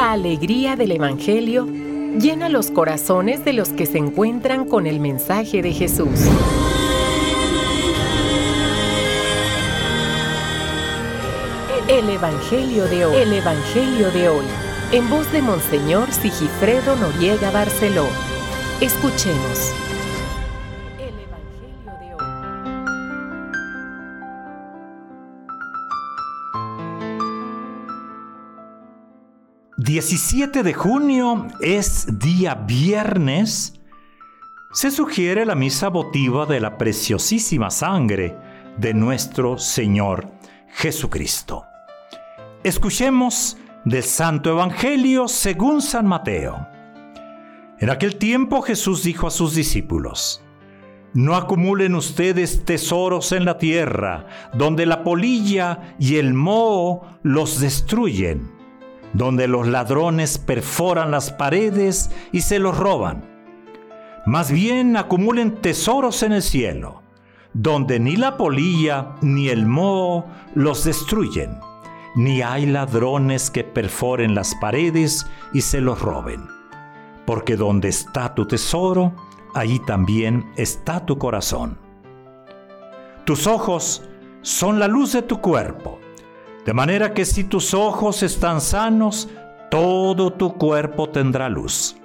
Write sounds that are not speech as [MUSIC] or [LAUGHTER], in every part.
La alegría del Evangelio llena los corazones de los que se encuentran con el mensaje de Jesús. El Evangelio de hoy. El Evangelio de hoy. En voz de Monseñor Sigifredo Noriega Barceló. Escuchemos. 17 de junio es día viernes. Se sugiere la misa votiva de la preciosísima sangre de nuestro Señor Jesucristo. Escuchemos del Santo Evangelio según San Mateo. En aquel tiempo Jesús dijo a sus discípulos, No acumulen ustedes tesoros en la tierra, donde la polilla y el moho los destruyen, donde los ladrones perforan las paredes y se los roban. Más bien acumulen tesoros en el cielo, donde ni la polilla ni el moho los destruyen, ni hay ladrones que perforen las paredes y se los roben. Porque donde está tu tesoro, allí también está tu corazón. Tus ojos son la luz de tu cuerpo, de manera que si tus ojos están sanos, todo tu cuerpo tendrá luz.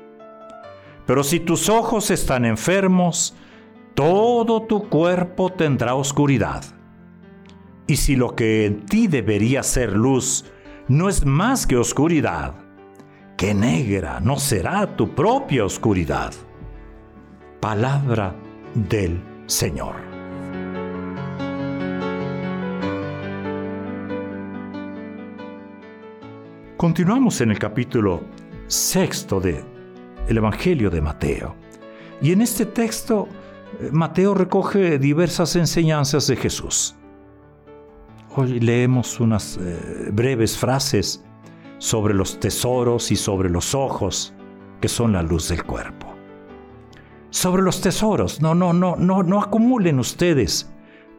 Pero si tus ojos están enfermos, todo tu cuerpo tendrá oscuridad. Y si lo que en ti debería ser luz no es más que oscuridad, qué negra no será tu propia oscuridad. Palabra del Señor. Continuamos en el capítulo sexto de el Evangelio de Mateo. Y en este texto, eh, Mateo recoge diversas enseñanzas de Jesús. Hoy leemos unas eh, breves frases sobre los tesoros y sobre los ojos, que son la luz del cuerpo. Sobre los tesoros, no, no, no, no, no acumulen ustedes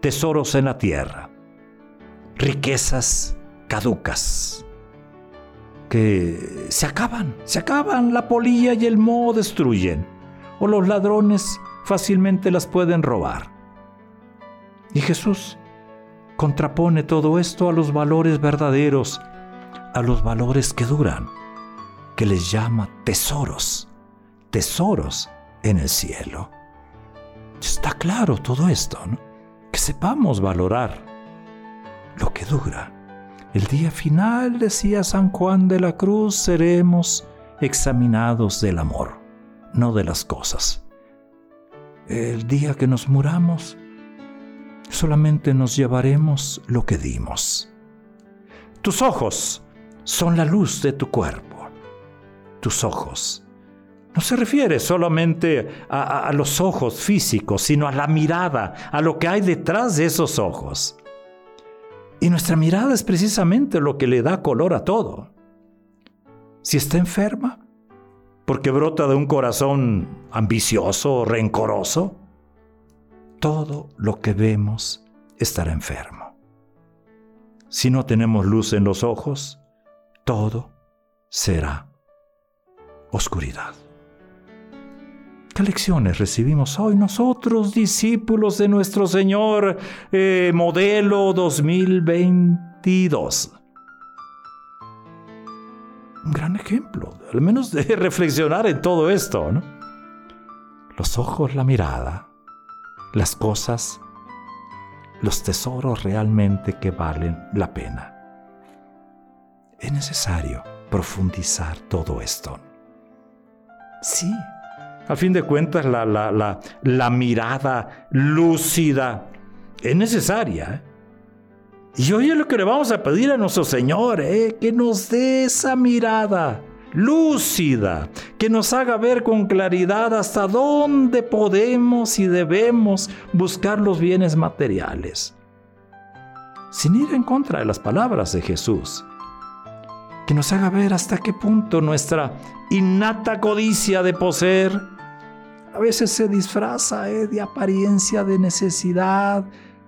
tesoros en la tierra, riquezas caducas, que se acaban, se acaban, la polilla y el moho destruyen, o los ladrones fácilmente las pueden robar. Y Jesús contrapone todo esto a los valores verdaderos, a los valores que duran, que les llama tesoros, tesoros en el cielo. Está claro todo esto, ¿no? Que sepamos valorar lo que dura. El día final, decía San Juan de la Cruz, seremos examinados del amor, no de las cosas. El día que nos muramos, solamente nos llevaremos lo que dimos. Tus ojos son la luz de tu cuerpo. Tus ojos. No se refiere solamente a, los ojos físicos, sino a la mirada, a lo que hay detrás de esos ojos. Y nuestra mirada es precisamente lo que le da color a todo. Si está enferma, porque brota de un corazón ambicioso o rencoroso, todo lo que vemos estará enfermo. Si no tenemos luz en los ojos, todo será oscuridad. ¿Qué lecciones recibimos hoy nosotros, discípulos de nuestro Señor, eh, modelo 2022? Un gran ejemplo, al menos de [LAUGHS] reflexionar en todo esto, ¿no? Los ojos, la mirada, las cosas, los tesoros realmente que valen la pena. Es necesario profundizar todo esto. Sí, a fin de cuentas, la, la, la, la mirada lúcida es necesaria. ¿eh? Y hoy es lo que le vamos a pedir a nuestro Señor, ¿eh? que nos dé esa mirada lúcida, que nos haga ver con claridad hasta dónde podemos y debemos buscar los bienes materiales, sin ir en contra de las palabras de Jesús que nos haga ver hasta qué punto nuestra innata codicia de poseer a veces se disfraza eh, de apariencia de necesidad,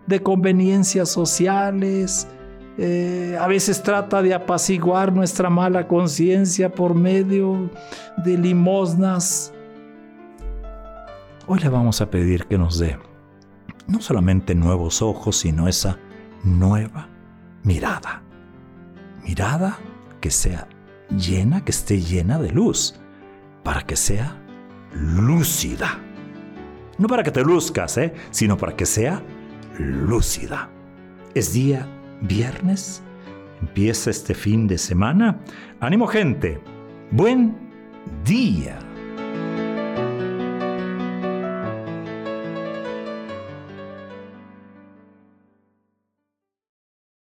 de conveniencias sociales, eh, a veces trata de apaciguar nuestra mala conciencia por medio de limosnas. Hoy le vamos a pedir que nos dé no solamente nuevos ojos, sino esa nueva mirada. Mirada que sea llena, que esté llena de luz, para que sea lúcida. No para que te luzcas, ¿eh? sino para que sea lúcida. Es día viernes, empieza este fin de semana. Ánimo gente, buen día.